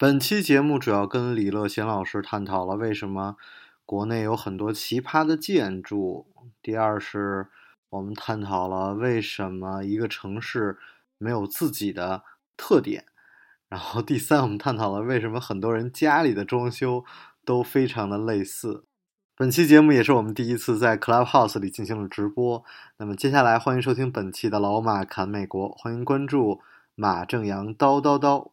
本期节目主要跟李乐贤老师探讨了为什么国内有很多奇葩的建筑。第二是，我们探讨了为什么一个城市没有自己的特点。然后第三，我们探讨了为什么很多人家里的装修都非常的类似。本期节目也是我们第一次在 Clubhouse 里进行了直播。那么接下来欢迎收听本期的老马侃美国，欢迎关注马正阳叨叨叨。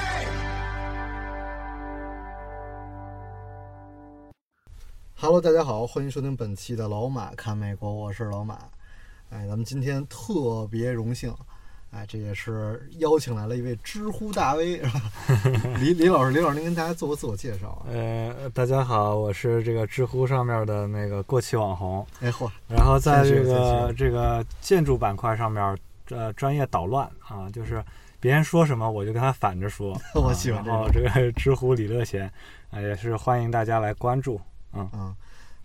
Hello，大家好，欢迎收听本期的老马看美国，我是老马。哎，咱们今天特别荣幸，哎，这也是邀请来了一位知乎大 V，是吧？李李老师，李老师，您跟大家做个自我介绍啊？呃，大家好，我是这个知乎上面的那个过气网红，哎嚯，然后在这个这个建筑板块上面，呃，专业捣乱啊，就是别人说什么我就跟他反着说 我啊喜欢这然后这个知乎李乐贤，啊，也是欢迎大家来关注。嗯，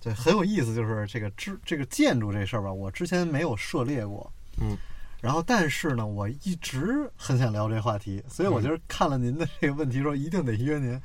对，很有意思，就是这个之这个建筑这事儿吧，我之前没有涉猎过，嗯，然后但是呢，我一直很想聊这话题，所以我觉得看了您的这个问题说，一定得约您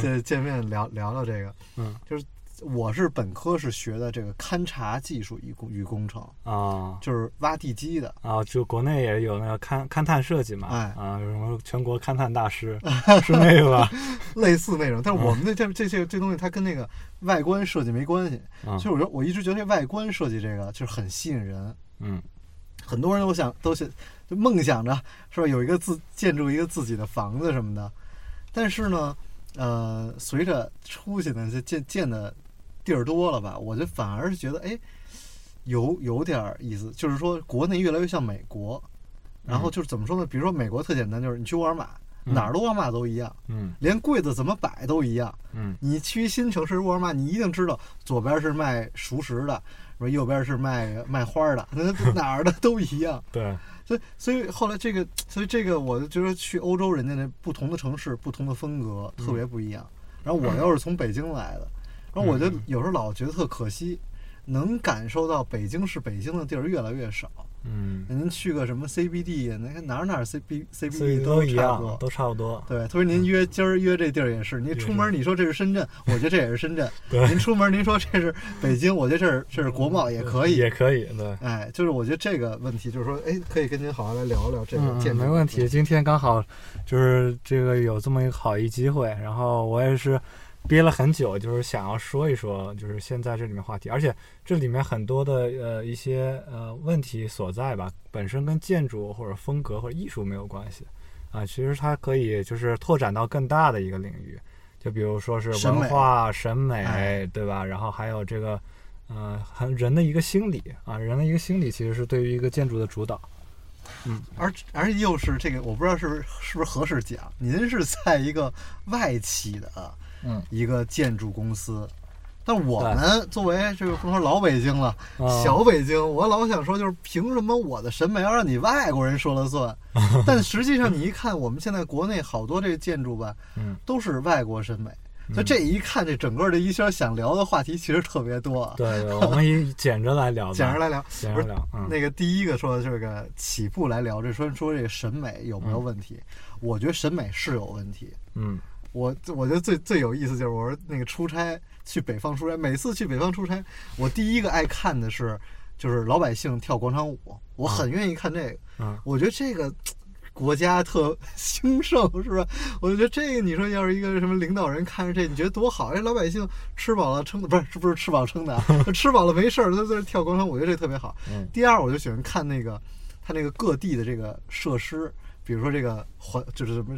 见见面聊聊聊这个，嗯，就是我是本科是学的这个勘察技术与工与工程，啊。就是挖地基的，啊，就国内也有那个勘勘探设计嘛，哎。啊，有什么全国勘探大师 是那个吧？类似那种，但是我们的这这些这东西它跟那个外观设计没关系，啊其实我觉得我一直觉得这外观设计这个就是很吸引人，嗯。很多人都想都是就梦想着是吧，有一个自建筑一个自己的房子什么的，但是呢，呃，随着出去呢，就建建的地儿多了吧，我就反而是觉得，哎，有有点儿意思，就是说国内越来越像美国，然后就是怎么说呢？比如说美国特简单，就是你去沃尔玛，嗯哪儿的沃尔玛都一样，嗯连柜子怎么摆都一样。嗯你去新城市沃尔玛，你一定知道左边是卖熟食的，说右边是卖卖花的，那 哪儿的都一样。对，所以，所以后来这个，所以这个，我就觉得去欧洲，人家那不同的城市、不同的风格特别不一样。然后我 又是从北京来的，然后我就有时候老觉得特可惜，能感受到北京是北京的地儿越来越少。嗯，您去个什么 CBD，那看哪儿哪儿 CB 所以 CBD 都一样差不多，。都差不多。对，特别您约今儿约这地儿也是，您出门是你说这是深圳，我觉得这也是深圳。对您出门您说这是北京，我觉得这是这是国贸也可以。也可以，对。哎，就是我觉得这个问题，就是说，哎，可以跟您好好来聊聊这个嗯，建。没问题。。今天刚好就是这个有这么一个好一机会，然后我也是憋了很久，就是想要说一说，就是现在这里面话题，而且这里面很多的呃一些呃问题所在吧，本身跟建筑或者风格或者艺术没有关系啊，其实它可以就是拓展到更大的一个领域，就比如说是文化、审美，哎对吧？然后还有这个。呃，很人的一个心理啊，人的一个心理其实是对于一个建筑的主导。嗯而而又是这个，我不知道是不是是不是合适讲。您是在一个外企的嗯一个建筑公司，但我们作为这个不说老北京了，啊小北京，我老想说，就是凭什么我的审美要让你外国人说了算？但实际上你一看，我们现在国内好多这个建筑吧，嗯，都是外国审美。所以这一看，这整个这一圈想聊的话题其实特别多啊。对对，我们以 捡着来聊吧，简着来聊，捡着聊，嗯，那个第一个说这个起步来聊，这说说这个审美有没有问题？我觉得审美是有问题。嗯我我觉得最最有意思就是我说那个出差去北方出差，每次去北方出差，我第一个爱看的是就是老百姓跳广场舞，我很愿意看这个。嗯我觉得这个国家特 兴盛，是吧？我就觉得这个你说要是一个什么领导人看着这，你觉得多好？哎，老百姓吃饱了撑的，不是是不是吃饱撑的啊？吃饱了没事儿，都在这跳广场舞，我觉得这特别好。嗯第二，我就喜欢看那个他那个各地的这个设施，比如说这个环就是什么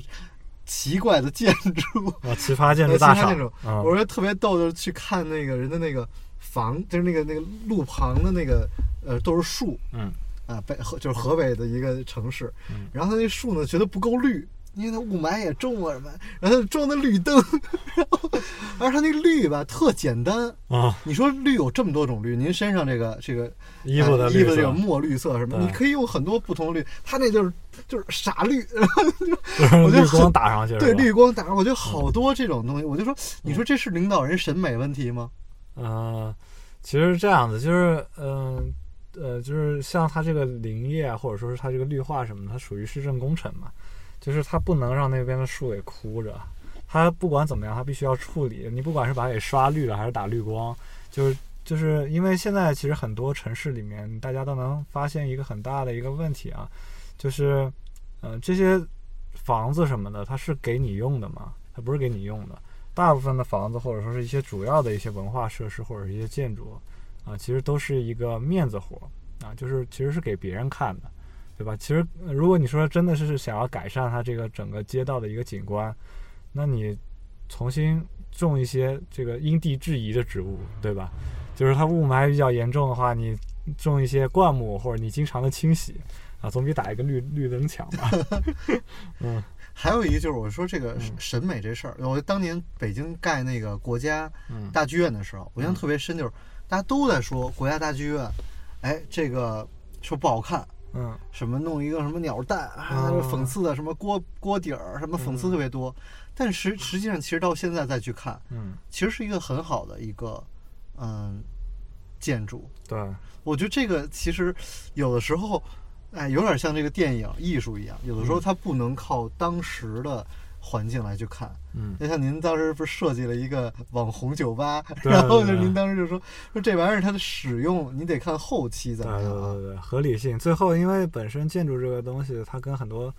奇怪的建筑，啊，奇葩建筑呃大赏其他建筑，嗯。我觉得特别逗，就是去看那个人的那个房，就是那个那个路旁的那个呃都是树。嗯。啊，北河就是河北的一个城市，嗯。然后它那树呢觉得不够绿，因为它雾霾也重啊什么，然后它装的绿灯，然后而它那个绿吧特简单。啊，你说绿有这么多种绿，您身上这个这个衣服的呃衣服的绿色。这种墨绿色什么，你可以用很多不同的绿，它那就是就是傻绿，然后就就是我觉得绿光打上去，对绿光打上，我觉得好多这种东西，我就说，你说这是领导人审美问题吗？嗯，其实是这样子，就是嗯呃就是像它这个林业啊，或者说是它这个绿化什么的，它属于市政工程嘛，就是它不能让那边的树给枯着，它不管怎么样，它必须要处理。你不管是把它给刷绿了，还是打绿光，就是就是因为现在其实很多城市里面，大家都能发现一个很大的一个问题啊，就是呃这些房子什么的，它是给你用的嘛，它不是给你用的。大部分的房子或者说是一些主要的一些文化设施或者是一些建筑啊，其实都是一个面子活啊，就是其实是给别人看的，对吧？其实呃如果你说真的是想要改善它这个整个街道的一个景观，那你重新种一些这个因地制宜的植物，对吧？就是它雾霾比较严重的话，你种一些灌木或者你经常的清洗啊，总比打一个绿绿灯强吧？嗯 还有一个就是我说这个嗯审美这事儿，我当年北京盖那个国家嗯大剧院的时候，我印象特别深，就是大家都在说国家大剧院，哎，这个说不好看，嗯。什么弄一个什么鸟蛋讽刺的什么锅锅底儿，什么讽刺特别多。但实实际上，其实到现在再去看，嗯，其实是一个很好的一个嗯建筑。对，我觉得这个其实有的时候，哎，有点像这个电影艺术一样，有的时候嗯它不能靠当时的环境来去看。嗯就像您当时不是设计了一个网红酒吧，对 然后就您当时就说说这玩意儿它的使用，你得看后期怎么样啊。对对对，合理性。最后，因为本身建筑这个东西，它跟很多，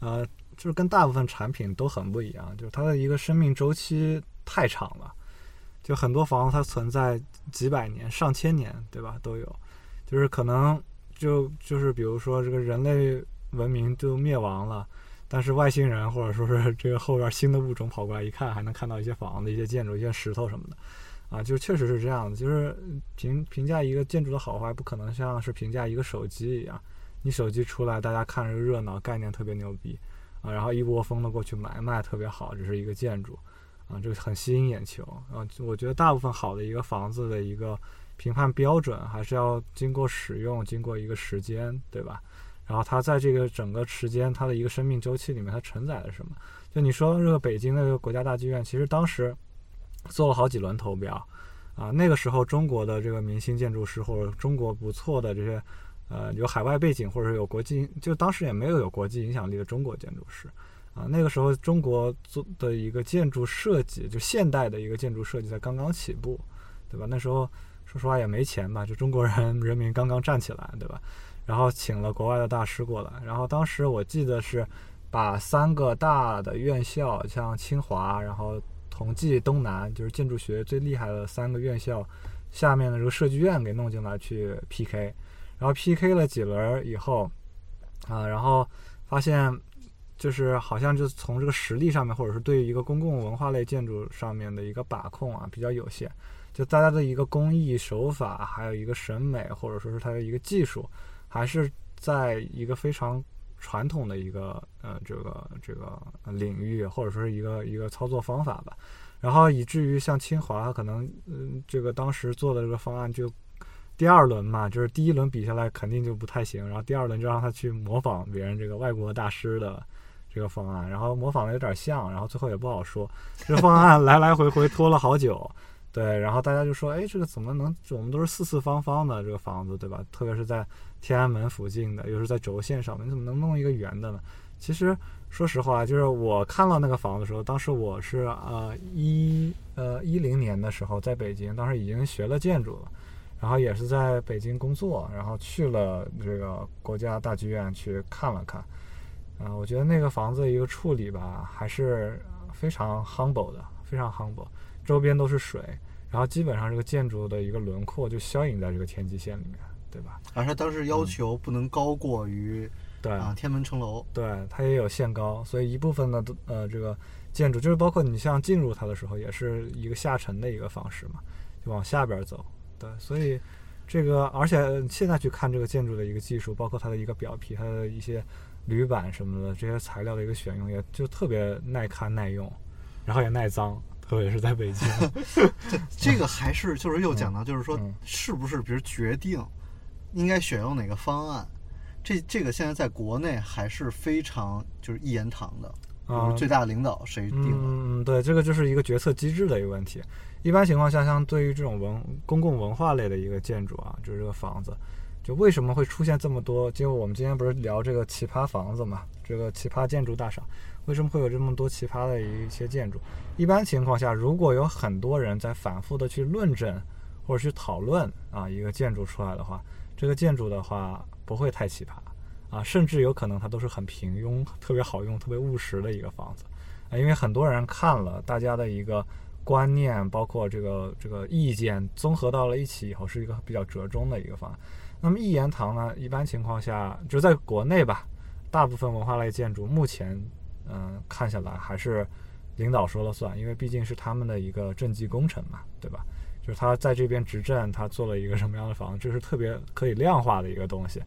呃，就是跟大部分产品都很不一样，就是它的一个生命周期太长了。就很多房子它存在几百年、上千年，对吧？都有，就是可能就就是比如说这个人类文明就灭亡了。但是外星人或者说是这个后边新的物种跑过来一看，还能看到一些房子、一些建筑、一些石头什么的，啊，就确实是这样的。就是评评价一个建筑的好坏，不可能像是评价一个手机一样，你手机出来，大家看着热闹，概念特别牛逼啊，然后一窝蜂的过去买，卖特别好，这是一个建筑啊，这个很吸引眼球啊。我觉得大部分好的一个房子的一个评判标准，还是要经过使用，经过一个时间，对吧？然后它在这个整个时间，它的一个生命周期里面，它承载了什么？就你说这个北京的这个国家大剧院，其实当时做了好几轮投标啊，那个时候中国的这个明星建筑师或者中国不错的这些呃有海外背景或者有国际，就当时也没有有国际影响力的中国建筑师啊，那个时候中国做的一个建筑设计，就现代的一个建筑设计才刚刚起步，对吧？那时候说实话也没钱吧，就中国人人民刚刚站起来，对吧？然后请了国外的大师过来，然后当时我记得是把三个大的院校，像清华，然后同济、东南，就是建筑学最厉害的三个院校下面的这个设计院给弄进来去 PK，然后 PK 了几轮以后，啊，然后发现就是好像就从这个实力上面，或者是对于一个公共文化类建筑上面的一个把控啊比较有限，就大家的一个工艺手法，还有一个审美，或者说是它的一个技术。还是在一个非常传统的一个呃这个这个领域，或者说是一个一个操作方法吧。然后以至于像清华，可能嗯这个当时做的这个方案就第二轮嘛，就是第一轮比下来肯定就不太行，然后第二轮就让他去模仿别人这个外国大师的这个方案，然后模仿的有点像，然后最后也不好说，这方案来来回回拖了好久。对，然后大家就说，哎，这个怎么能？我们都是四四方方的这个房子，对吧？特别是在天安门附近的，又是在轴线上面，你怎么能弄一个圆的呢？其实说实话，就是我看到那个房子的时候，当时我是呃一呃一零年的时候在北京，当时已经学了建筑了，然后也是在北京工作，然后去了这个国家大剧院去看了看，啊、我觉得那个房子一个处理吧，还是非常 humble 的，非常 humble，周边都是水。然后基本上这个建筑的一个轮廓就消隐在这个天际线里面，对吧？而且当时要求不能高过于、对啊天安门城楼。对，它也有限高，所以一部分的呃这个建筑就是包括你像进入它的时候，也是一个下沉的一个方式嘛，就往下边走。对，所以这个而且现在去看这个建筑的一个技术，包括它的一个表皮，它的一些铝板什么的这些材料的一个选用，也就特别耐看耐用，然后也耐脏，特别是在北京。这个还是就是又讲到，就是说嗯是不是比如决定应该选用哪个方案，这这个现在在国内还是非常就是一言堂的，比啊最大领导谁定的，嗯，对，这个就是一个决策机制的一个问题。一般情况下，像对于这种文公共文化类的一个建筑啊，就是这个房子，就为什么会出现这么多？结果我们今天不是聊这个奇葩房子嘛，这个奇葩建筑大赏，为什么会有这么多奇葩的一些建筑？一般情况下，如果有很多人在反复的去论证或者去讨论啊一个建筑出来的话，这个建筑的话不会太奇葩啊，甚至有可能它都是很平庸、特别好用、特别务实的一个房子啊，因为很多人看了大家的一个观念，包括这个这个意见综合到了一起以后，是一个比较折中的一个方案。那么一言堂呢，一般情况下就在国内吧，大部分文化类建筑目前嗯、看下来还是领导说了算，因为毕竟是他们的一个政绩工程嘛，对吧？就是他在这边执政，他做了一个什么样的房子，这是特别可以量化的一个东西。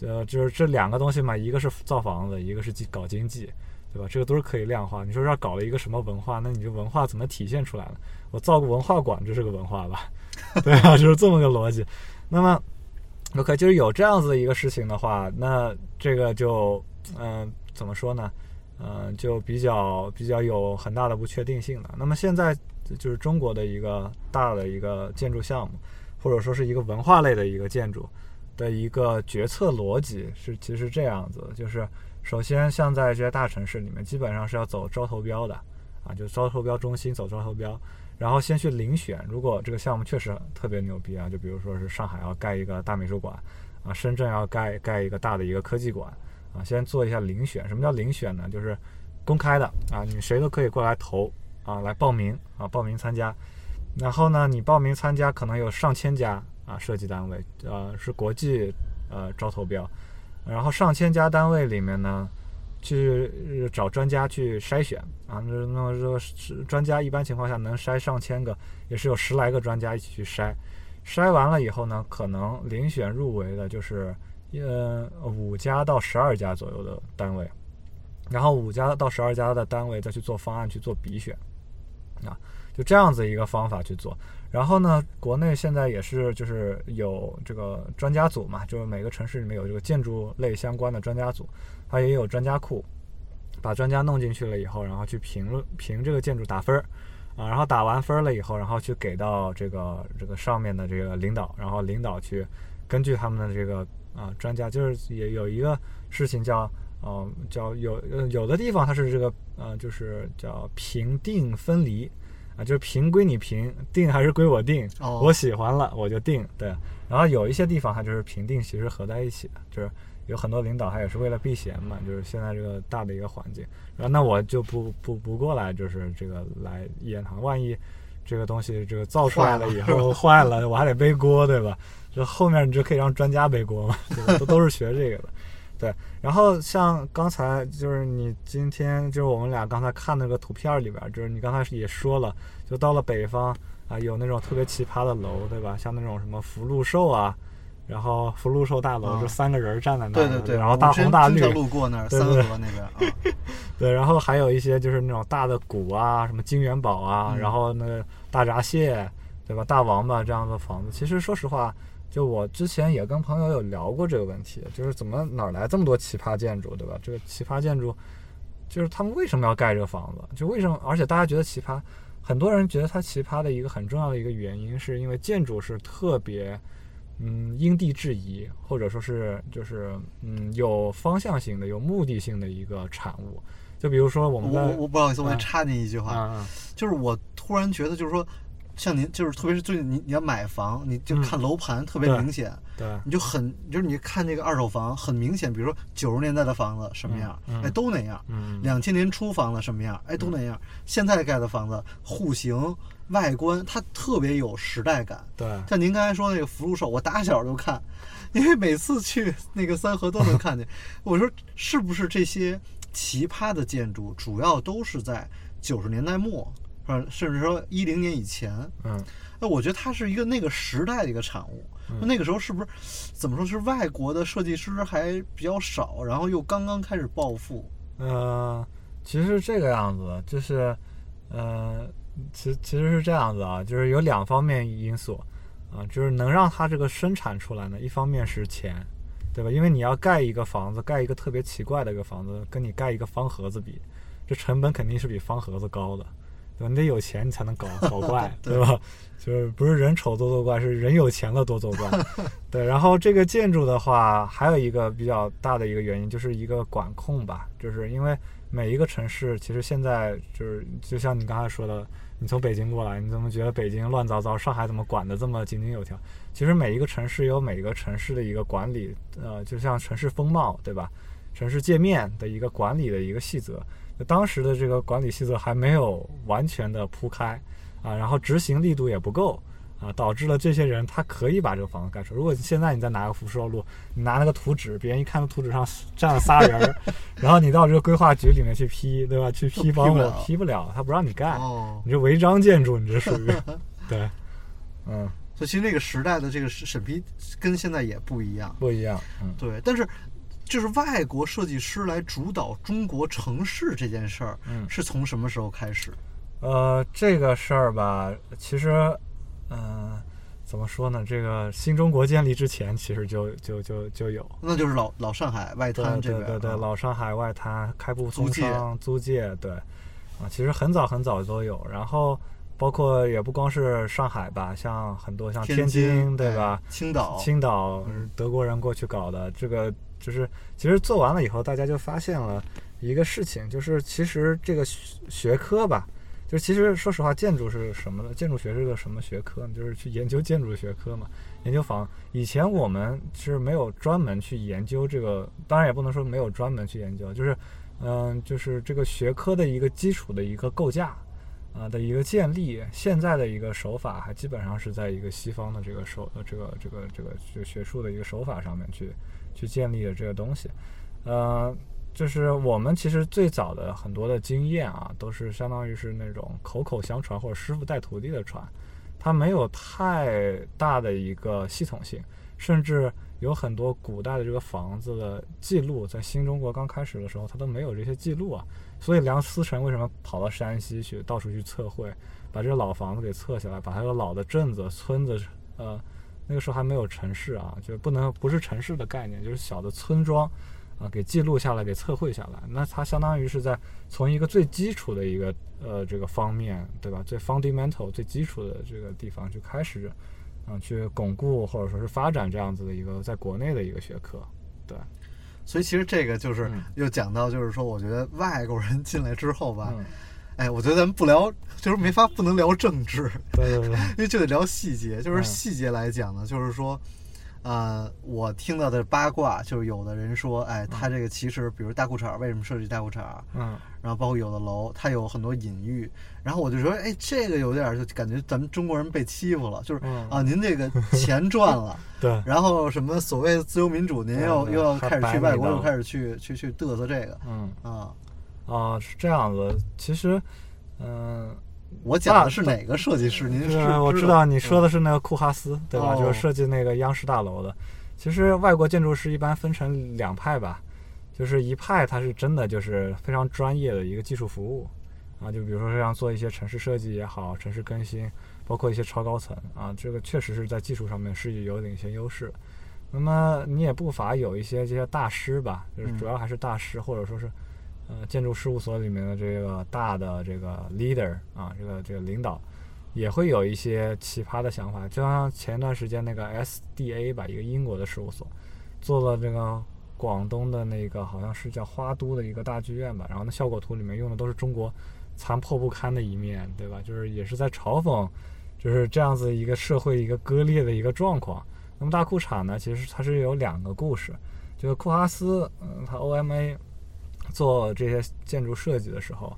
呃，就是这两个东西嘛，一个是造房子，一个是搞经济，对吧？这个都是可以量化。你说要搞了一个什么文化，那你这文化怎么体现出来呢？我造个文化馆，这是个文化吧？对啊，就是这么个逻辑。那么，OK，就是有这样子的一个事情的话，那这个就，嗯、怎么说呢？嗯、就比较比较有很大的不确定性了。那么现在就是中国的一个大的一个建筑项目，或者说是一个文化类的一个建筑的一个决策逻辑是其实这样子，就是首先像在这些大城市里面，基本上是要走招投标的啊，就招投标中心走招投标，然后先去遴选，如果这个项目确实特别牛逼啊，就比如说是上海要盖一个大美术馆啊，深圳要盖盖一个大的一个科技馆啊，先做一下遴选。什么叫遴选呢？就是公开的啊，你谁都可以过来投啊，来报名啊，报名参加。然后呢，你报名参加可能有上千家啊设计单位，呃，是国际呃招投标，然后上千家单位里面呢，去找专家去筛选啊，那那这个专家一般情况下能筛上千个，也是有十来个专家一起去筛，筛完了以后呢，可能遴选入围的就是呃五家到十二家左右的单位，然后五家到十二家的单位再去做方案去做比选，啊，就这样子一个方法去做。然后呢，国内现在也是就是有这个专家组嘛，就是每个城市里面有这个建筑类相关的专家组，它也有专家库，把专家弄进去了以后，然后去评论评这个建筑打分儿。啊，然后打完分儿了以后，然后去给到这个这个上面的这个领导，然后领导去根据他们的这个啊专家，就是也有一个事情叫呃叫有呃有的地方它是这个呃就是叫评定分离啊，就是评归你评，定还是归我定，哦我喜欢了我就定，对。然后有一些地方它就是评定其实合在一起的，就是有很多领导他也是为了避嫌嘛，就是现在这个大的一个环境。然后那我就不不不过来，就是这个来一言堂，万一这个东西这个造出来了以后坏了，我还得背锅，对吧？这后面你就可以让专家背锅嘛，对吧？都都是学这个的。对，然后像刚才就是你今天就是我们俩刚才看那个图片里边，就是你刚才也说了，就到了北方啊，有那种特别奇葩的楼，对吧？像那种什么福禄寿啊，然后福禄寿大楼啊就三个人站在那儿，对对对，然后大红大绿路过那儿，三河那边啊 对，然后还有一些就是那种大的鼓啊，什么金元宝啊，嗯然后那个大闸蟹，对吧？大王八这样的房子，其实说实话，就我之前也跟朋友有聊过这个问题，就是怎么哪儿来这么多奇葩建筑，对吧？这个奇葩建筑，就是他们为什么要盖这个房子？就为什么？而且大家觉得奇葩，很多人觉得它奇葩的一个很重要的一个原因，是因为建筑是特别。嗯，因地制宜，或者说是就是嗯有方向性的、有目的性的一个产物。就比如说我我们在我我不好意思，我得啊插您一句话，啊就是我突然觉得，就是说，像您，就是特别是最近你你要买房，你就嗯。看楼盘特别明显，对。你就很就是你看那个二手房很明显，比如说九十年代的房子什么样，哎都那样，嗯。两千年初房子什么样，哎都那样，现在盖的房子户型外观它特别有时代感。对。像您刚才说那个福禄寿，我打小就看，因为每次去那个三河都能看见。我说是不是这些奇葩的建筑主要都是在九十年代末，呃，甚至说一零年以前？嗯那我觉得它是一个那个时代的一个产物。嗯那个时候是不是怎么说是外国的设计师还比较少，然后又刚刚开始暴富？呃，其实是这个样子，就是，呃，其其实是这样子啊，就是有两方面因素啊，就是能让它这个生产出来呢，一方面是钱，对吧？因为你要盖一个房子，盖一个特别奇怪的一个房子，跟你盖一个方盒子比，这成本肯定是比方盒子高的，对吧？你得有钱，你才能搞 搞怪，对吧？就是不是人丑多作怪，是人有钱了多作怪。对，然后这个建筑的话，还有一个比较大的一个原因，就是一个管控吧，就是因为每一个城市其实现在就是就像你刚才说的，你从北京过来，你怎么觉得北京乱糟糟，上海怎么管得这么井井有条？其实每一个城市有每一个城市的一个管理，呃，就像城市风貌，对吧？城市界面的一个管理的一个细则，当时的这个管理细则还没有完全的铺开啊，然后执行力度也不够。啊，导致了这些人他可以把这个房子盖出来。如果现在你再拿个福寿路，你拿那个图纸，别人一看到图纸上站了仨人儿，然后你到这个规划局里面去批，对吧？去批帮我批不了批不了，他不让你盖，哦，你这违章建筑，你这属于 对，嗯，所以其实那个时代的这个审批跟现在也不一样。不一样，嗯。对，但是就是外国设计师来主导中国城市这件事儿，嗯是从什么时候开始？呃，这个事儿吧，其实，嗯、怎么说呢？这个新中国建立之前，其实就就就就有。那就是老老上海外滩这边，对对老上海外滩开埠租界对，啊，其实很早很早都有。然后包括也不光是上海吧，像很多像天津，对哎吧？青岛，青岛嗯德国人过去搞的，这个就是其实做完了以后，大家就发现了一个事情，就是其实这个学科吧，就其实说实话，建筑是什么呢？建筑学是个什么学科呢？就是去研究建筑学科嘛，研究房。以前我们是没有专门去研究这个，当然也不能说没有专门去研究，就是嗯、就是这个学科的一个基础的一个构架。啊的一个建立，现在的一个手法还基本上是在一个西方的这个手呃这个这个这个就学术的一个手法上面去去建立的这个东西，呃，就是我们其实最早的很多的经验啊，都是相当于是那种口口相传或者师傅带徒弟的传，它没有太大的一个系统性，甚至有很多古代的这个房子的记录，在新中国刚开始的时候，它都没有这些记录啊。所以梁思成为什么跑到山西去，到处去测绘，把这个老房子给测下来，把它的老的镇子、村子，呃，那个时候还没有城市啊，就不能不是城市的概念，就是小的村庄啊，给记录下来，给测绘下来。那它相当于是在从一个最基础的一个呃这个方面，对吧？最 fundamental 最基础的这个地方就开始，啊，去巩固或者说是发展这样子的一个在国内的一个学科，对，所以其实这个就是嗯又讲到，就是说，我觉得外国人进来之后吧，嗯，哎，我觉得咱们不聊，就是没法不能聊政治，对对对，因为就得聊细节。就是嗯细节来讲呢，就是说，呃，我听到的八卦，就是有的人说，哎，他这个其实，比如大裤衩，为什么设计大裤衩？嗯然后包括有的楼，它有很多隐喻，然后我就说，哎，这个有点儿就感觉咱们中国人被欺负了，就是嗯啊，您这个钱赚了，对，然后什么所谓的自由民主，您又对又要开始去外国又开始去去去嘚瑟这个嗯啊。啊是这样子，其实，嗯。我讲的是哪个设计师？您是对，我知知道你说的的是那个库哈斯，对吧？哦就是设计那个央视大楼的。其实外国建筑师一般分成两派吧，就是一派他是真的就是非常专业的一个技术服务啊，就比如说像做一些城市设计也好，城市更新，包括一些超高层啊，这个确实是在技术上面是有领先优势。那么你也不乏有一些这些大师吧，就是嗯主要还是大师，或者说是呃建筑事务所里面的这个大的这个 leader 啊，这个这个领导，也会有一些奇葩的想法。就像前段时间那个 SDA 吧，一个英国的事务所，做了这个广东的那个好像是叫花都的一个大剧院吧，然后那效果图里面用的都是中国残破不堪的一面，对吧？就是也是在嘲讽，就是这样子一个社会一个割裂的一个状况。那么大裤衩呢，其实它是有两个故事，就是库哈斯，嗯，他 OMA 做这些建筑设计的时候，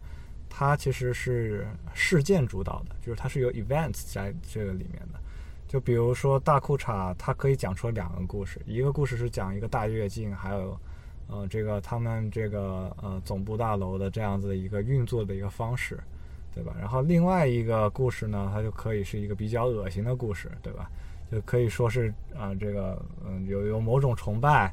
它其实是事件主导的，就是它是有 events 在这个里面的。就比如说大裤衩，它可以讲出两个故事，一个故事是讲一个大跃进，还有呃这个他们这个呃总部大楼的这样子的一个运作的一个方式，对吧？然后另外一个故事呢，它就可以是一个比较恶心的故事，对吧？就可以说是啊、这个嗯有有某种崇拜，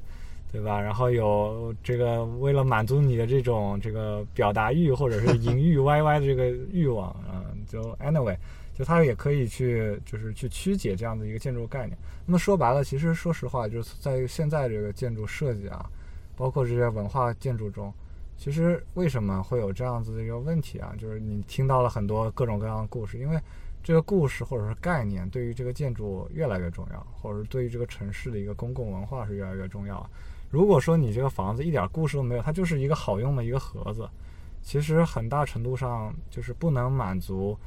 对吧？然后有这个为了满足你的这种这个表达欲或者是淫欲 YY 的这个欲望啊、就 anyway，就它也可以去就是去曲解这样的一个建筑概念。那么说白了，其实说实话，就是在现在这个建筑设计啊，包括这些文化建筑中，其实为什么会有这样子的一个问题啊？就是你听到了很多各种各样的故事，因为这个故事或者是概念对于这个建筑越来越重要，或者是对于这个城市的一个公共文化是越来越重要。如果说你这个房子一点故事都没有，它就是一个好用的一个盒子，其实很大程度上就是不能满足。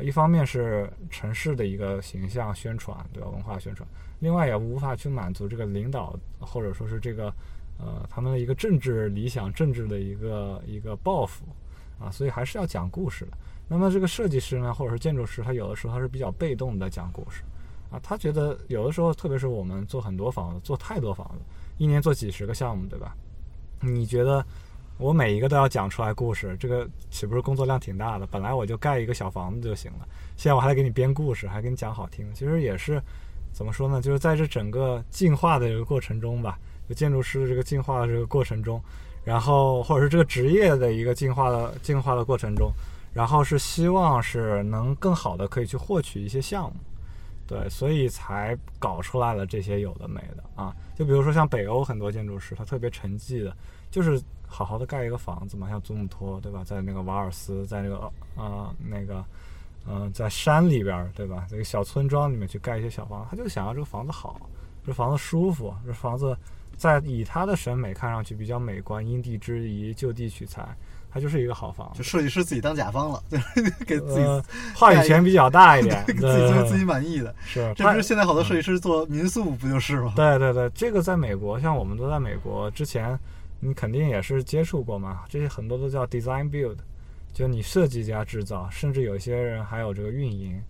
一方面是城市的一个形象宣传，对吧？文化宣传，另外也无法去满足这个领导或者说是这个呃他们的一个政治理想、政治的一个一个抱负啊，所以还是要讲故事的。那么这个设计师呢，或者是建筑师，他有的时候他是比较被动的讲故事啊，他觉得有的时候，特别是我们做很多房子，做太多房子，一年做几十个项目，对吧？你觉得我每一个都要讲出来故事，这个岂不是工作量挺大的？本来我就盖一个小房子就行了，现在我还得给你编故事，还给你讲好听，其实也是怎么说呢？就是在这整个进化的这个过程中吧，就建筑师的这个进化的这个过程中，然后或者是这个职业的一个进化的进化的过程中，然后是希望是能更好的可以去获取一些项目。对，所以才搞出来了这些有的没的啊。就比如说像北欧很多建筑师，他特别沉寂的，就是好好的盖一个房子嘛，像祖母托，对吧？在那个瓦尔斯，在那个呃那个嗯、在山里边，对吧？这个小村庄里面去盖一些小房子，他就想要这个房子好，这房子舒服，这房子在以他的审美看上去比较美观，因地制宜，就地取材，它就是一个好房子。就设计师自己当甲方了，就是 给自己、呃，话语权比较大一点，给自己对做自己满意的。是，这不是现在好多设计师做民宿不就是吗？对对对，这个在美国，像我们都在美国之前，你肯定也是接触过嘛。这些很多都叫 design build，就你设计加制造，甚至有些人还有这个运营，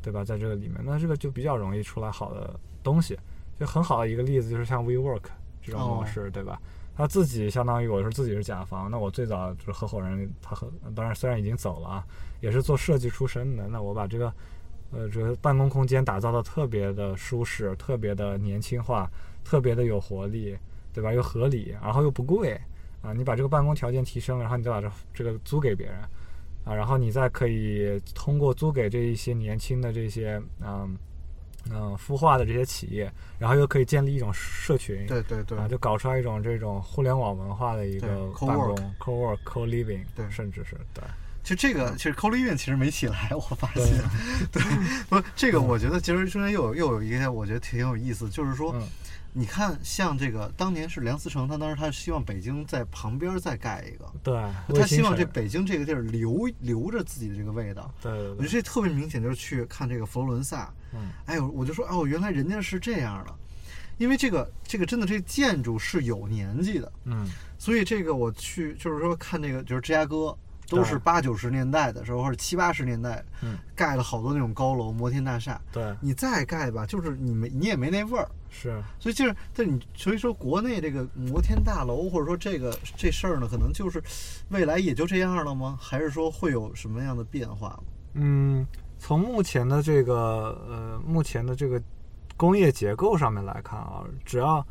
对吧？在这个里面，那这个就比较容易出来好的东西。就很好的一个例子就是像 WeWork 这种模式，对吧？他自己相当于我是自己是甲方，那我最早就是合伙人，他和当然虽然已经走了啊，也是做设计出身的，那我把这个。呃，这个办公空间打造的特别的舒适，特别的年轻化，特别的有活力，对吧？又合理，然后又不贵啊！你把这个办公条件提升，然后你再把这这个租给别人啊，然后你再可以通过租给这一些年轻的这些嗯嗯孵化的这些企业，然后又可以建立一种社群，对对对，啊，就搞出来一种这种互联网文化的一个对办公 co living，对甚至是对。其实这个其实 co living 其实没起来，我发现，对，不是这个，我觉得其实中间又有又有一个我觉得挺有意思，就是说，嗯你看像这个当年是梁思成，他当时他希望北京在旁边再盖一个，对，他希望这北京这个地儿留留着自己的这个味道。对对对我觉得，这特别明显，就是去看这个佛罗伦萨，嗯哎呦，我就说哦，原来人家是这样的，因为这个这个真的这个建筑是有年纪的，嗯所以这个我去就是说看这个就是芝加哥，都是八九十年代的时候或者七八十年代，嗯，盖了好多那种高楼摩天大厦。对你再盖吧，就是你没你也没那味儿，是。所以就是，但你所以说国内这个摩天大楼或者说这个这事儿呢，可能就是未来也就这样了吗？还是说会有什么样的变化吗？嗯，从目前的这个呃，目前的这个工业结构上面来看啊，只要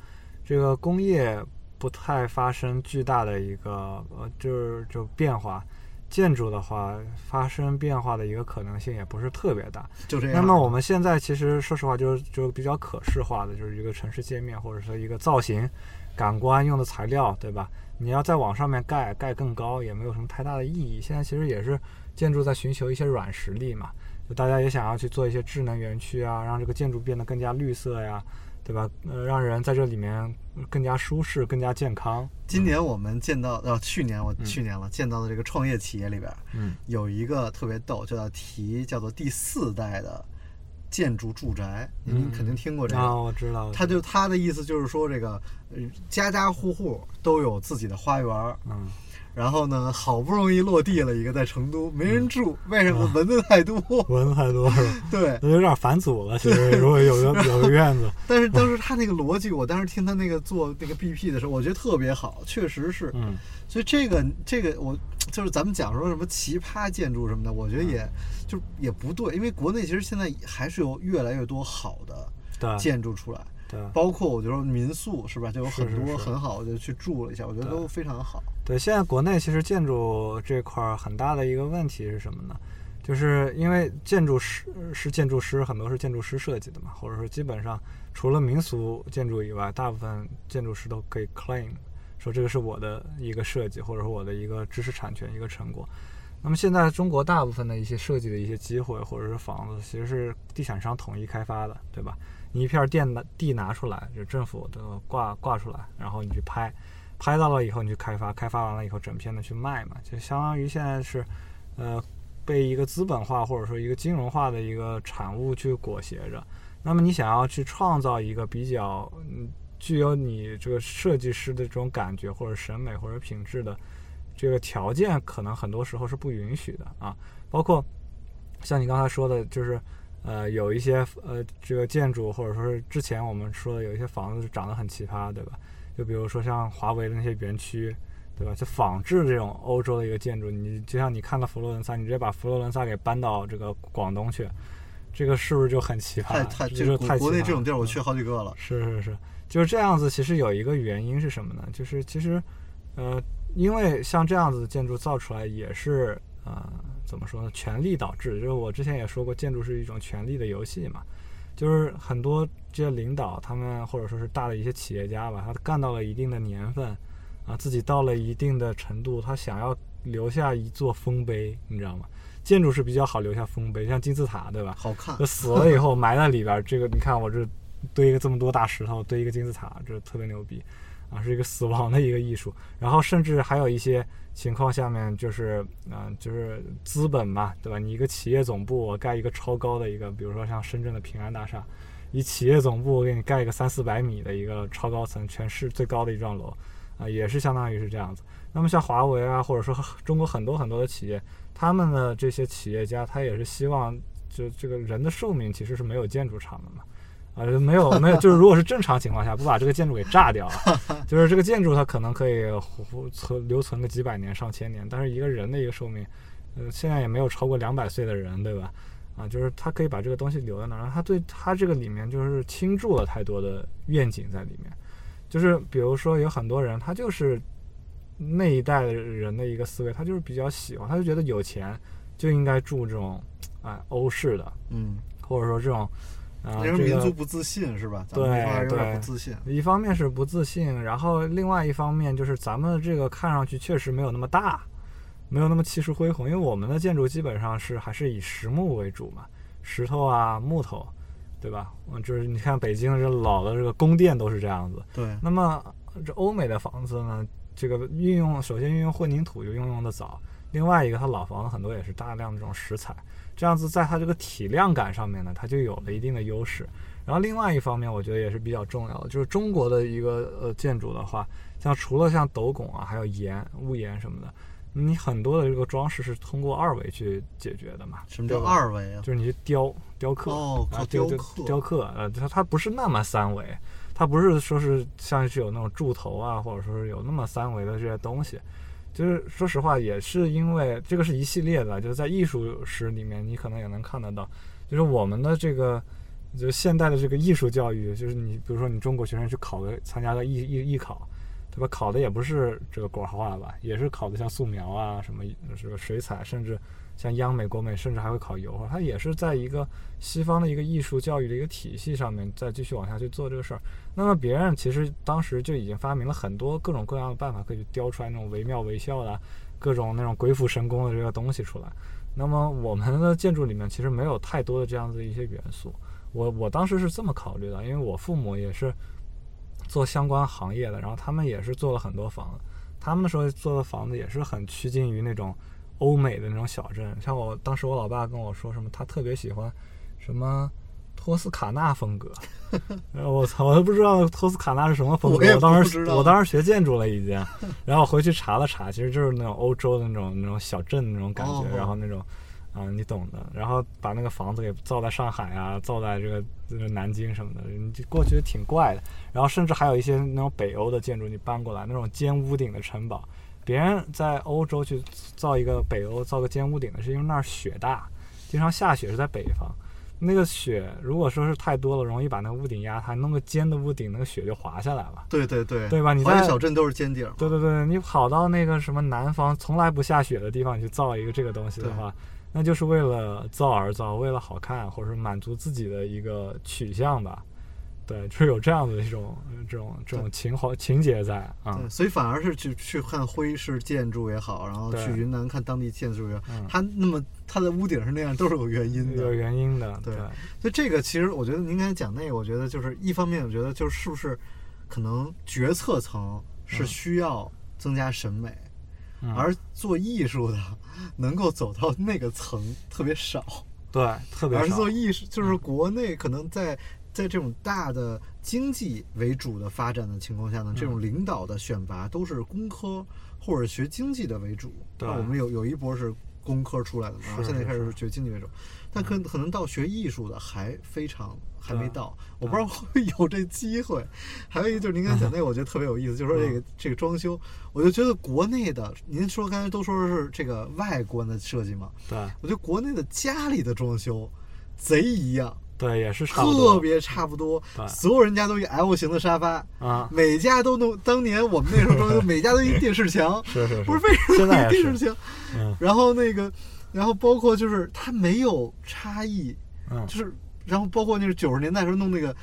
这个工业不太发生巨大的一个呃，就是就变化，建筑的话发生变化的一个可能性也不是特别大。就这样。那么我们现在其实说实话，就是就比较可视化的，就是一个城市界面或者说一个造型、感官用的材料，对吧？你要再往上面盖，盖更高也没有什么太大的意义。现在其实也是建筑在寻求一些软实力嘛，就大家也想要去做一些智能园区啊，让这个建筑变得更加绿色呀，对吧？呃，让人在这里面更加舒适、更加健康。今年我们见到，呃，去年我嗯去年了，见到的这个创业企业里边，嗯有一个特别逗，就要提叫做第四代的建筑住宅，您肯定听过这个。啊，我知道。他就他的意思就是说，这个呃家家户户都有自己的花园儿，嗯，然后呢，好不容易落地了一个在成都，没人住，为什么？蚊子太多。蚊子太多是吧？对，有点反祖了。其实如果有个有个院子，但是当时他那个逻辑，我当时听他那个做那个 BP 的时候，我觉得特别好，确实是。嗯。所以这个这个我就是咱们讲说什么奇葩建筑什么的，我觉得也就也不对，因为国内其实现在还是有越来越多好的对建筑出来。对包括我觉得民宿是吧，就有很多很好，我就去住了一下，我觉得都非常好。对，现在国内其实建筑这块儿很大的一个问题是什么呢？就是因为建筑师是建筑师，很多是建筑师设计的嘛，或者说基本上除了民俗建筑以外，大部分建筑师都可以 claim 说这个是我的一个设计，或者说我的一个知识产权一个成果。那么现在中国大部分的一些设计的一些机会或者是房子，其实是地产商统一开发的，对吧？你一片店的地拿出来，就政府的挂挂出来，然后你去拍，拍到了以后你去开发，开发完了以后整片的去卖嘛，就相当于现在是，呃，被一个资本化或者说一个金融化的一个产物去裹挟着。那么你想要去创造一个比较具有你这个设计师的这种感觉或者审美或者品质的这个条件，可能很多时候是不允许的啊。包括像你刚才说的，就是呃有一些呃这个建筑或者说是之前我们说的有一些房子长得很奇葩，对吧？就比如说像华为的那些园区，对吧？就仿制这种欧洲的一个建筑，你就像你看到佛罗伦萨，你直接把佛罗伦萨给搬到这个广东去，这个是不是就很奇葩？太太，这这个太奇葩国国内这种地儿我去好几个了。是是是，就是这样子。其实有一个原因是什么呢？就是其实，呃，因为像这样子的建筑造出来也是呃，怎么说呢？权力导致。就是我之前也说过，建筑是一种权力的游戏嘛。就是很多这些领导，他们或者说是大的一些企业家吧，他干到了一定的年份，啊，自己到了一定的程度，他想要留下一座丰碑，你知道吗？建筑是比较好留下丰碑，像金字塔，对吧？好看就，死了以后埋在里边儿，这个你看我这堆一个这么多大石头，堆一个金字塔，这特别牛逼啊，是一个死亡的一个艺术。然后甚至还有一些情况下面就是，嗯、就是资本嘛，对吧？你一个企业总部，我盖一个超高的一个，比如说像深圳的平安大厦，以企业总部我给你盖一个三四百米的一个超高层，全市最高的一幢楼，啊、也是相当于是这样子。那么像华为啊，或者说中国很多很多的企业，他们的这些企业家，他也是希望就这个人的寿命其实是没有建筑长的嘛，啊，就没有没有，就是如果是正常情况下，不把这个建筑给炸掉了，就是这个建筑它可能可以存留存个几百年、上千年，但是一个人的一个寿命，呃，现在也没有超过两百岁的人，对吧？啊，就是他可以把这个东西留在那儿，然后他对他这个里面就是倾注了太多的愿景在里面，就是比如说有很多人他就是那一代的人的一个思维，他就是比较喜欢，他就觉得有钱就应该住这种哎欧式的，嗯，或者说这种啊、因为这个民族不自信是吧？对这块儿有点对不自信。一方面是不自信，然后另外一方面就是咱们这个看上去确实没有那么大，没有那么气势恢宏，因为我们的建筑基本上是还是以实木为主嘛，石头啊、木头，对吧？嗯，就是你看北京这老的这个宫殿都是这样子。对，那么这欧美的房子呢，这个运用首先运用混凝土就运用的早，另外一个它老房子很多也是大量的这种石材，这样子在它这个体量感上面呢，它就有了一定的优势。然后另外一方面，我觉得也是比较重要的，就是中国的一个呃建筑的话，像除了像斗拱啊，还有檐、屋檐什么的，你很多的这个装饰是通过二维去解决的嘛。什么叫二维啊？就是你去雕雕刻，哦雕刻雕刻，呃，它它不是那么三维，它不是说是像是有那种柱头啊，或者说是有那么三维的这些东西。就是说实话，也是因为这个是一系列的，就是在艺术史里面，你可能也能看得到，就是我们的这个，就现代的这个艺术教育，就是你比如说你中国学生去考个参加个艺艺艺考，对吧？考的也不是这个国画吧，也是考的像素描啊，什么这个水彩，甚至像央美、国美，甚至还会考油画。它也是在一个西方的一个艺术教育的一个体系上面，再继续往下去做这个事儿。那么别人其实当时就已经发明了很多各种各样的办法，可以雕出来那种惟妙惟肖的各种那种鬼斧神工的这个东西出来。那么我们的建筑里面其实没有太多的这样子的一些元素。我我当时是这么考虑的，因为我父母也是做相关行业的，然后他们也是做了很多房子，他们那时候做的房子也是很趋近于那种欧美的那种小镇。像我当时我老爸跟我说什么，他特别喜欢什么托斯卡纳风格。呃我操，我都不知道托斯卡纳是什么风格。我我当时我当时学建筑了已经，然后回去查了查，其实就是那种欧洲的那种那种小镇的那种感觉，哦然后那种。啊、你懂的。然后把那个房子给造在上海啊，造在这个这个南京什么的，你就过去挺怪的。然后甚至还有一些那种北欧的建筑，你搬过来那种尖屋顶的城堡，别人在欧洲去造一个北欧造个尖屋顶的，是因为那儿雪大，经常下雪是在北方。那个雪如果说是太多了，容易把那个屋顶压塌，弄个尖的屋顶，那个雪就滑下来了。对对对，对吧你在小镇都是尖顶。对对对，你跑到那个什么南方从来不下雪的地方去造一个这个东西的话，那就是为了造而造，为了好看，或者是满足自己的一个取向吧。对，就是有这样的一种呃这种这种情怀情节在啊。对，所以反而是去去看徽式建筑也好，然后去云南看当地建筑也好，嗯它那么它的屋顶是那样，都是有原因的。有原因的，对对所以这个其实我觉得您刚才讲那个，我觉得就是一方面，我觉得就是是不是可能决策层是嗯需要增加审美，嗯而做艺术的能够走到那个层特别少，对特别少。而做艺术就是国内可能在。在这种大的经济为主的发展的情况下呢，这种领导的选拔都是工科或者学经济的为主。对。那我们有有一波是工科出来的嘛，然后现在开始是。学经济为主，但可可能到学艺术的还非常还没对到，我不知道会不会有这机会。还有一个就是您刚才讲那个，我觉得特别有意思，就是说这个这个装修，我就觉得国内的，您说刚才都说是这个外观的设计嘛，对我觉得国内的家里的装修贼一样。对也是差不多特别差不多对，所有人家都一 L 型的沙发，啊，每家都弄。当年我们那时候装修，每家都一电视墙，是是是，不是为什么电视墙？嗯然后那个，然后包括就是它没有差异，嗯就是然后包括那是九十年代时候弄那个。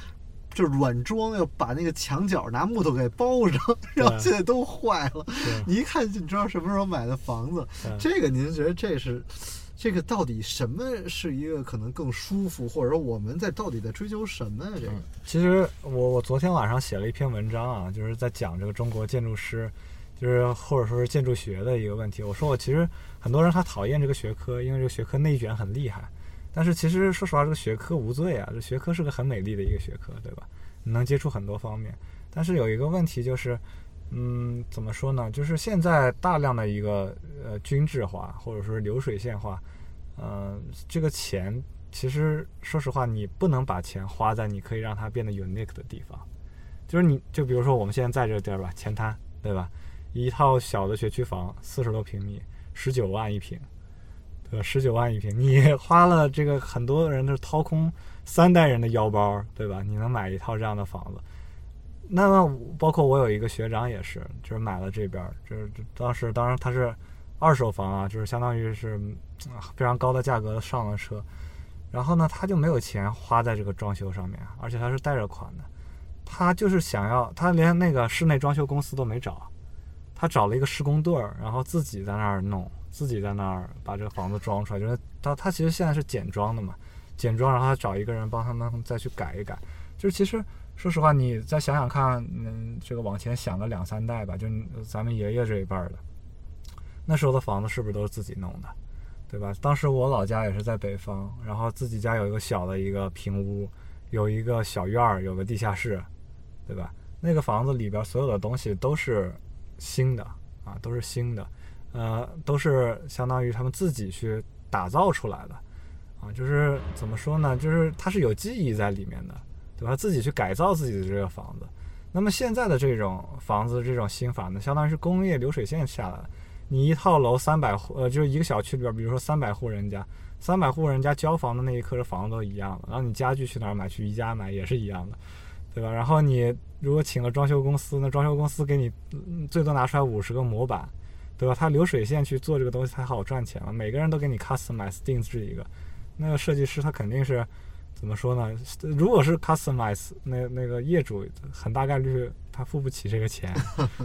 就是软装要把那个墙角拿木头给包上，然后现在都坏了。你一看就知道什么时候买的房子。这个您觉得这是这个到底什么是一个可能更舒服，或者说我们在到底在追求什么呀？这个嗯，其实我我昨天晚上写了一篇文章啊，就是在讲这个中国建筑师，就是或者说是建筑学的一个问题。我说我其实很多人他讨厌这个学科，因为这个学科内卷很厉害。但是其实说实话，这个学科无罪啊，这学科是个很美丽的一个学科，对吧？你能接触很多方面。但是有一个问题就是，嗯，怎么说呢？就是现在大量的一个呃均质化或者说流水线化，呃，这个钱其实说实话，你不能把钱花在你可以让它变得 unique 的地方。就是你就比如说我们现在在这个地儿吧，前滩，对吧？一套小的学区房，四十多平米，十九万一平，对吧？十九万一平，你花了这个很多人都掏空三代人的腰包，对吧？你能买一套这样的房子？那么包括我有一个学长也是，就是买了这边，就是当时当然他是二手房啊，就是相当于是非常高的价格上了车，然后呢他就没有钱花在这个装修上面，而且他是贷着款的，他就是想要他连那个室内装修公司都没找，他找了一个施工队儿，然后自己在那儿弄，自己在那儿把这个房子装出来，就是他他其实现在是简装的嘛，简装，然后他找一个人帮他们再去改一改，就是其实。说实话，你再想想看，嗯，这个往前想个两三代吧，就咱们爷爷这一辈儿的，那时候的房子是不是都是自己弄的，对吧？当时我老家也是在北方，然后自己家有一个小的一个平屋，有一个小院儿，有个地下室，对吧？那个房子里边所有的东西都是新的啊，都是新的，呃，都是相当于他们自己去打造出来的啊，就是怎么说呢？就是它是有记忆在里面的。对吧？自己去改造自己的这个房子。那么现在的这种房子这种新法呢，相当于是工业流水线下来的。你一套楼三百户，呃，就是一个小区里边，比如说三百户人家，三百户人家交房的那一刻，这房子都一样的。然后你家具去哪儿买？去宜家买也是一样的，对吧？然后你如果请了装修公司，那装修公司给你、最多拿出来五十个模板，对吧？它流水线去做这个东西才好赚钱嘛。每个人都给你 customize 定制一个，那个设计师他肯定是。怎么说呢？如果是 customize，那那个业主很大概率他付不起这个钱，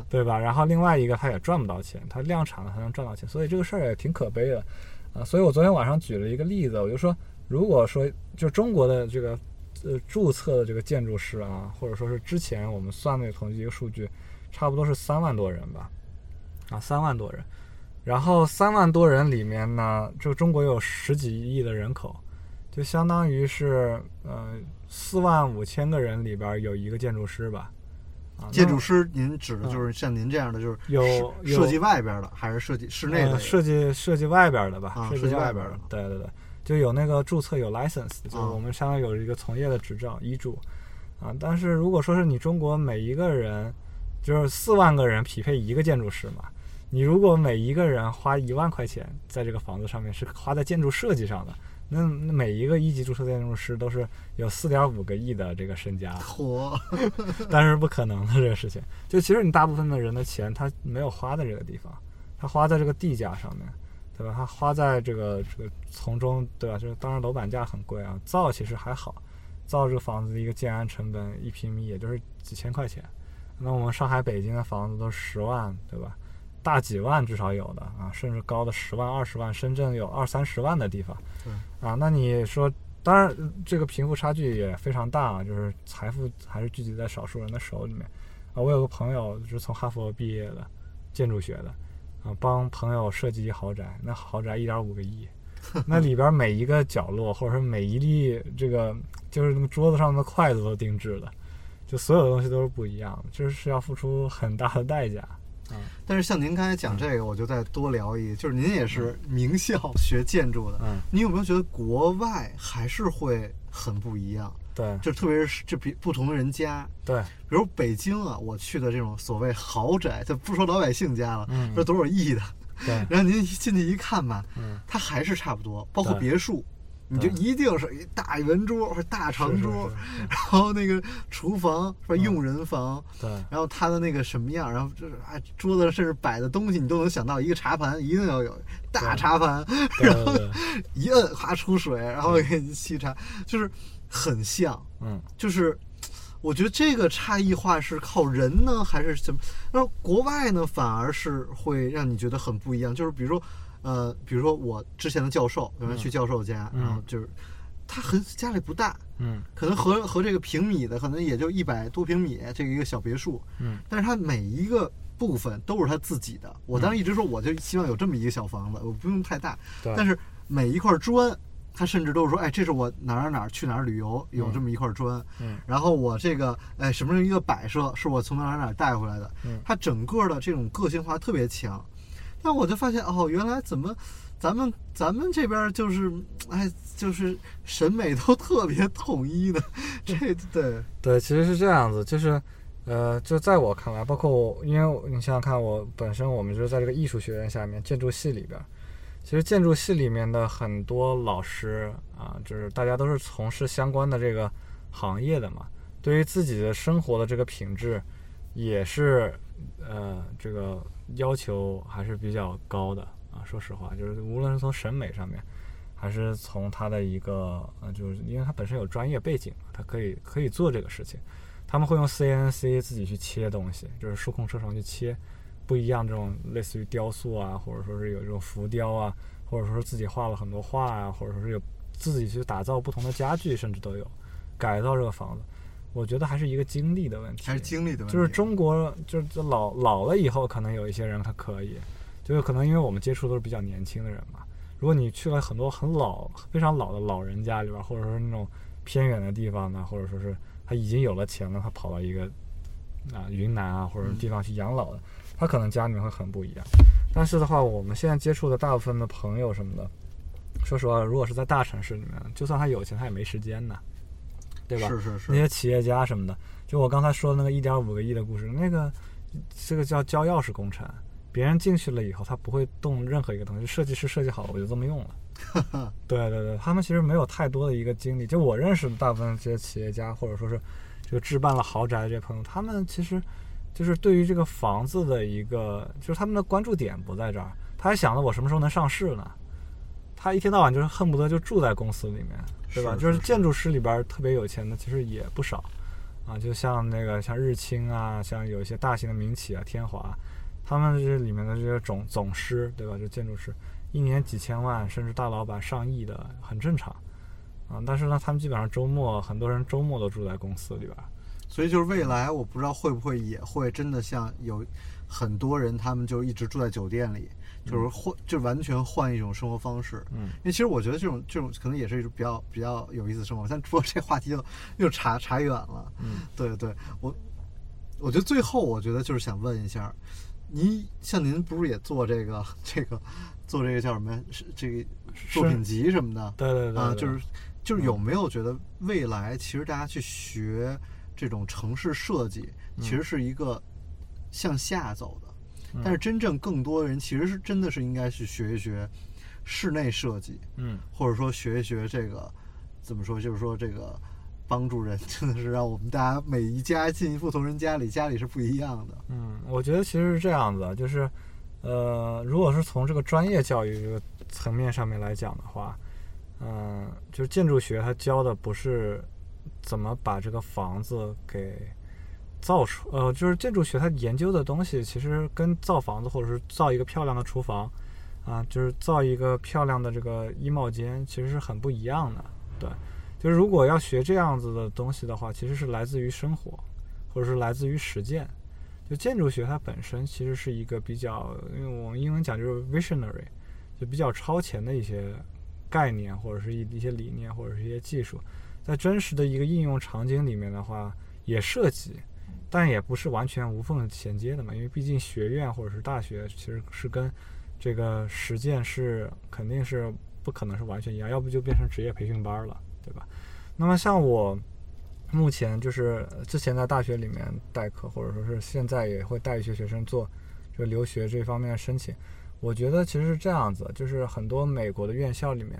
对吧？然后另外一个他也赚不到钱，他量产了才能赚到钱，所以这个事儿也挺可悲的啊。所以我昨天晚上举了一个例子，我就说，如果说就中国的这个呃注册的这个建筑师啊，或者说是之前我们算的统计一个数据，差不多是三万多人吧，啊，三万多人。然后三万多人里面呢，这个中国有十几亿的人口。就相当于是，呃，四万五千个人里边有一个建筑师吧。啊，建筑师，您指的就是像您这样的，就是有设计外边的，还是设计室内的？呃、设计设计外边的吧，啊、设计外边的。对对对，就有那个注册有 license，就是啊我们相当于有一个从业的执照医嘱啊。但是如果说是你中国每一个人，就是四万个人匹配一个建筑师嘛，你如果每一个人花一万块钱在这个房子上面是花在建筑设计上的。那那每一个一级注册建筑师都是有四点五个亿的这个身家，嚯，但是不可能的这个事情。就其实你大部分的人的钱，他没有花在这个地方，他花在这个地价上面，对吧？他花在这个这个从中，对吧？就是当然楼板价很贵啊，造其实还好，造这个房子的一个建安成本一平米也就是几千块钱。那我们上海、北京的房子都十万，对吧？大几万至少有的啊，甚至高的十万、二十万，深圳有二三十万的地方。对啊，那你说，当然这个贫富差距也非常大啊，就是财富还是聚集在少数人的手里面。啊，我有个朋友就是从哈佛毕业的，建筑学的，啊，帮朋友设计一豪宅，那豪宅一点五个亿，那里边每一个角落或者说每一粒这个就是那个桌子上的筷子都定制的，就所有的东西都是不一样的，这是要付出很大的代价。啊但是像您刚才讲这个，我就再多聊一，就是您也是名校学建筑的，嗯，你有没有觉得国外还是会很不一样？对。就特别是这比不同的人家，对，比如北京啊，我去的这种所谓豪宅，就不说老百姓家了，嗯说多少亿的，对，然后您一进去一看吧，嗯，它还是差不多，包括别墅，你就一定是一大圆桌或者大长桌，是然后那个厨房是吧，嗯用人房，对，然后它的那个什么样，然后就是啊，桌子上甚至摆的东西，你都能想到一个茶盘一定要有大茶盘，对对对，一摁哗出水，然后给你沏茶，就是很像，嗯，就是我觉得这个差异化是靠人呢，还是怎么？然后国外呢，反而是会让你觉得很不一样，就是比如说，呃，比如说我之前的教授，原来去教授家，嗯。然后就是他很家里不大，嗯。可能和和这个平米的可能也就一百多平米，这个一个小别墅，嗯，但是他每一个部分都是他自己的。我当时一直说，我就希望有这么一个小房子，我不用太大，对，但是每一块砖，他甚至都是说，哎，这是我哪儿哪儿去哪儿旅游有这么一块砖，嗯。然后我这个哎什么样一个摆设是我从哪儿哪儿带回来的，嗯。它整个的这种个性化特别强。但我就发现哦，原来怎么咱们咱们这边就是哎就是审美都特别统一的，这对。对，其实是这样子，就是，呃，就在我看来，包括我，因为你想想看，我本身我们就是在这个艺术学院下面建筑系里边儿，其实建筑系里面的很多老师啊，就是大家都是从事相关的这个行业的嘛，对于自己的生活的这个品质，也是呃这个要求还是比较高的啊。说实话，就是无论是从审美上面，还是从他的一个呃，就是因为他本身有专业背景，他可以可以做这个事情。他们会用 CNC 自己去切东西，就是数控车床去切不一样这种类似于雕塑啊，或者说是有这种浮雕啊，或者说是自己画了很多画啊，或者说是有自己去打造不同的家具，甚至都有改造这个房子。我觉得还是一个经历的问题，还是经历的问题，就是中国，就是老老了以后，可能有一些人他可以，就是可能因为我们接触都是比较年轻的人嘛。如果你去了很多很老、非常老的老人家里边，或者说那种偏远的地方呢，或者说是他已经有了钱了，他跑到一个啊云南啊或者地方去养老的，他可能家里面会很不一样。但是的话，我们现在接触的大部分的朋友什么的，说实话，如果是在大城市里面，就算他有钱，他也没时间呢，对吧？是是是那，些企业家什么的，就我刚才说的那个一点五个亿的故事，那个这个叫交钥匙工程，别人进去了以后，他不会动任何一个东西，设计师设计好了我就这么用了。对对对，他们其实没有太多的一个经历。就我认识的大部分这些企业家，或者说是这个置办了豪宅的这些朋友，他们其实就是对于这个房子的一个，就是他们的关注点不在这儿，他还想着我什么时候能上市呢？他一天到晚就是恨不得就住在公司里面，对吧？是是就是建筑师里边特别有钱的，其实也不少啊。就像那个像日清啊，像有一些大型的民企啊，天华，他们这里面的这些总总师，对吧？就建筑师，一年几千万，甚至大老板上亿的，很正常啊。但是呢，他们基本上周末，很多人周末都住在公司里边儿。所以就是未来，我不知道会不会也会真的像有很多人，他们就一直住在酒店里，就是换，就完全换一种生活方式。嗯因为其实我觉得这种这种可能也是一种比较比较有意思的生活，但不过这话题又又查查远了。嗯，对对，我我觉得最后我觉得就是想问一下，您像您不是也做这个 这个做这个叫什么是这个作品集什么的？对对对啊，就是就是有没有觉得未来其实大家去学这种城市设计，其实是一个向下走的，但是真正更多人其实是真的是应该去学一学室内设计，嗯。或者说学一学这个怎么说，就是说这个帮助人，真的是让我们大家每一家进一不同人家里，家里是不一样的。嗯，我觉得其实是这样子，就是呃，如果是从这个专业教育这个层面上面来讲的话，嗯、就是建筑学它教的不是怎么把这个房子给造出，呃，就是建筑学它研究的东西其实跟造房子或者是造一个漂亮的厨房啊，就是造一个漂亮的这个衣帽间，其实是很不一样的。对，就是如果要学这样子的东西的话，其实是来自于生活，或者是来自于实践。就建筑学它本身其实是一个比较，因为我们英文讲就是 visionary，就比较超前的一些概念，或者是一一些理念，或者是一些技术，在真实的一个应用场景里面的话，也涉及，但也不是完全无缝衔接的嘛，因为毕竟学院或者是大学其实是跟这个实践是肯定是不可能是完全一样，要不就变成职业培训班了，对吧？那么像我目前就是之前在大学里面代课，或者说是现在也会带一些学生做就留学这方面的申请。我觉得其实是这样子，就是很多美国的院校里面，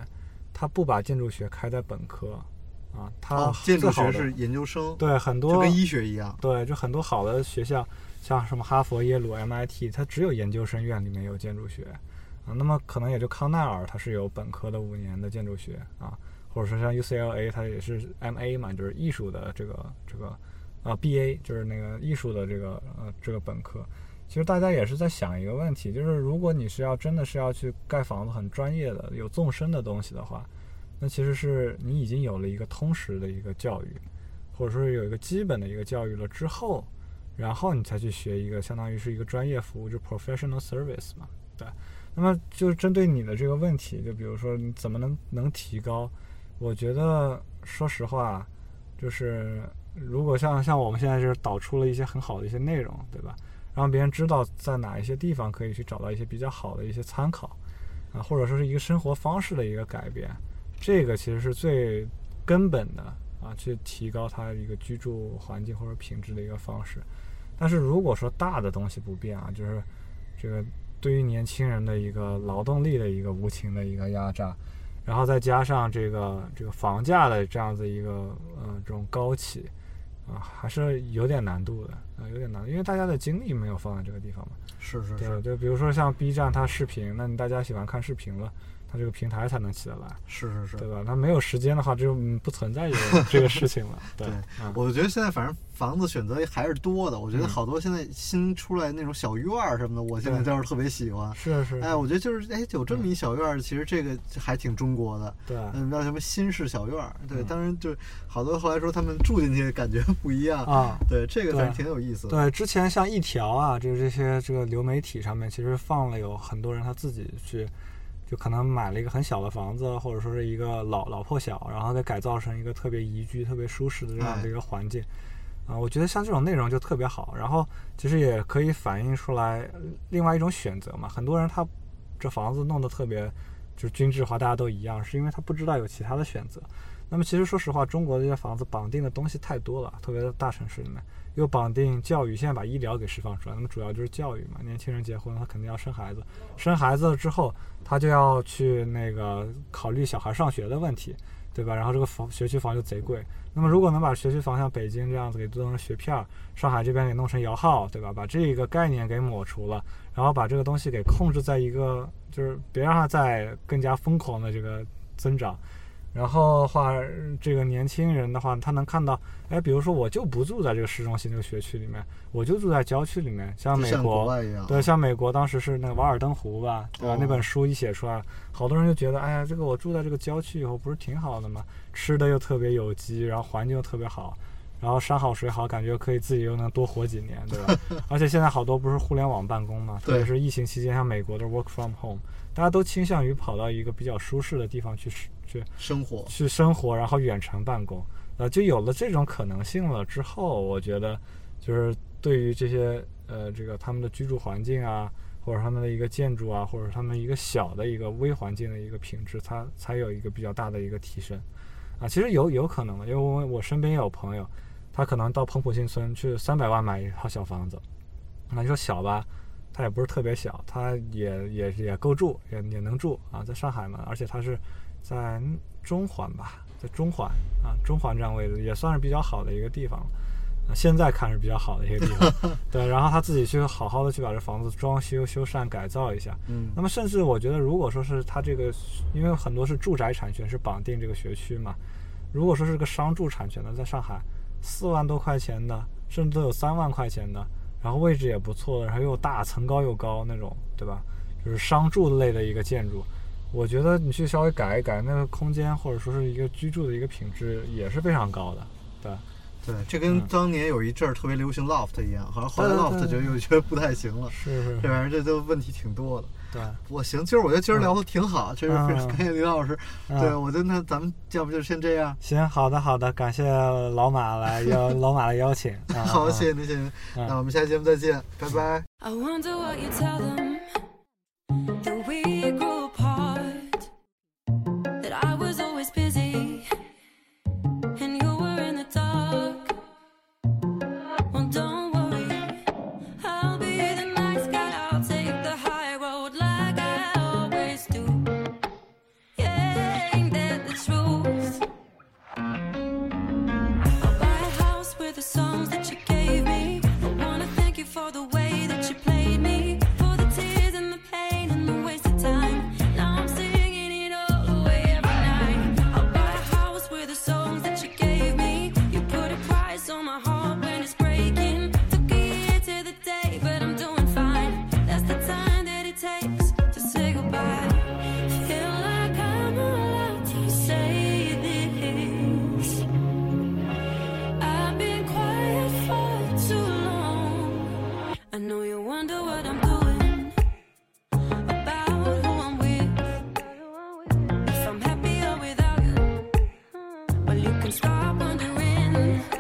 他不把建筑学开在本科啊，他哦，建筑学是研究生，对很多就跟医学一样。对，就很多好的学校，像什么哈佛、耶鲁、MIT，它只有研究生院里面有建筑学啊。那么可能也就康奈尔它是有本科的五年的建筑学啊，或者说像 UCLA 它也是 MA 嘛，就是艺术的这个这个啊 BA 就是那个艺术的这个呃这个本科。其实大家也是在想一个问题，就是如果你是要真的是要去盖房子很专业的有纵深的东西的话，那其实是你已经有了一个通识的一个教育，或者说有一个基本的一个教育了之后，然后你才去学一个相当于是一个专业服务，就 professional service 嘛，对。那么就是针对你的这个问题，就比如说你怎么能能提高？我觉得说实话，就是如果像像我们现在就是导出了一些很好的一些内容，对吧？让别人知道在哪一些地方可以去找到一些比较好的一些参考，啊，或者说是一个生活方式的一个改变，这个其实是最根本的啊，去提高它一个居住环境或者品质的一个方式。但是如果说大的东西不变啊，就是这个对于年轻人的一个劳动力的一个无情的一个压榨，然后再加上这个这个房价的这样子一个呃这种高企啊，还是有点难度的啊，有点难度，因为大家的精力没有放在这个地方嘛。是，是是是就比如说像 B 站它视频，那你大家喜欢看视频了，它这个平台才能起得来，是是是。对吧？它没有时间的话，就嗯不存在这个 这个事情了。对，对嗯我觉得现在反正房子选择还是多的，我觉得嗯好多现在新出来那种小院儿什么的，我现在对倒是特别喜欢。是是，哎，我觉得就是哎，有这么一小院儿，其实这个还挺中国的。对，嗯，叫什么新式小院儿？对，嗯当然就好多后来说他们住进去感觉不一样。啊。对，这个对还是挺有意思的。对，之前像一条啊，就是这些这个流媒体上面，其实放了有很多人他自己去，就可能买了一个很小的房子，或者说是一个老老破小，然后再改造成一个特别宜居、特别舒适的这样的一个环境。啊，我觉得像这种内容就特别好，然后其实也可以反映出来呃另外一种选择嘛。很多人他这房子弄得特别就是均质化，大家都一样，是因为他不知道有其他的选择。那么其实说实话，中国的这些房子绑定的东西太多了，特别是大城市里面，又绑定教育，现在把医疗给释放出来，那么主要就是教育嘛。年轻人结婚，他肯定要生孩子，生孩子了之后，他就要去那个考虑小孩上学的问题，对吧？然后这个房学区房就贼贵。那么如果能把学区房像北京这样子给弄成学片儿，上海这边给弄成摇号，对吧？把这一个概念给抹除了，然后把这个东西给控制在一个，就是别让它再更加疯狂的这个增长。然后的话，这个年轻人的话，他能看到，哎，比如说我就不住在这个市中心这个学区里面，我就住在郊区里面，像美国。对，像美国当时是那个《瓦尔登湖》吧，对吧？哦那本书一写出来，好多人就觉得，哎呀，这个我住在这个郊区以后不是挺好的吗？吃的又特别有机，然后环境又特别好，然后山好水好，感觉可以自己又能多活几年，对吧？而且现在好多不是互联网办公嘛，特别对是疫情期间，像美国的 work from home，大家都倾向于跑到一个比较舒适的地方去去生活。去生活，然后远程办公，呃，就有了这种可能性了之后，我觉得就是对于这些呃这个他们的居住环境啊，或者他们的一个建筑啊，或者他们一个小的一个微环境的一个品质，它才有一个比较大的一个提升。啊。其实有有可能的，因为我我身边也有朋友，他可能到彭浦新村去三百万买一套小房子，那你说小吧，它也不是特别小，它也也也够住，也也能住啊，在上海嘛，而且它是在中环吧，在中环啊，中环这样位置也算是比较好的一个地方了。啊，现在看是比较好的一个地方，对。然后他自己去好好的去把这房子装修、修缮、改造一下。嗯那么甚至我觉得，如果说是他这个，因为很多是住宅产权是绑定这个学区嘛，如果说是个商住产权的，在上海四万多块钱的，甚至都有三万块钱的，然后位置也不错，然后又大，层高又高那种，对吧？就是商住类的一个建筑，我觉得你去稍微改一改那个空间，或者说是一个居住的一个品质，也是非常高的，对。对，这跟当年有一阵儿特别流行 loft 一样，好像后来 loft 就对又觉得不太行了。是是这玩意儿这都问题挺多的。对，我行，今儿我觉得今儿聊的挺好，确实非常嗯感谢李老师。嗯对，我觉得那咱们要不就先这样。行，好的好的，感谢老马来邀老马的邀请。啊 好，啊谢谢您，谢谢您。嗯那我们下期节目再见，拜拜。Stop wondering.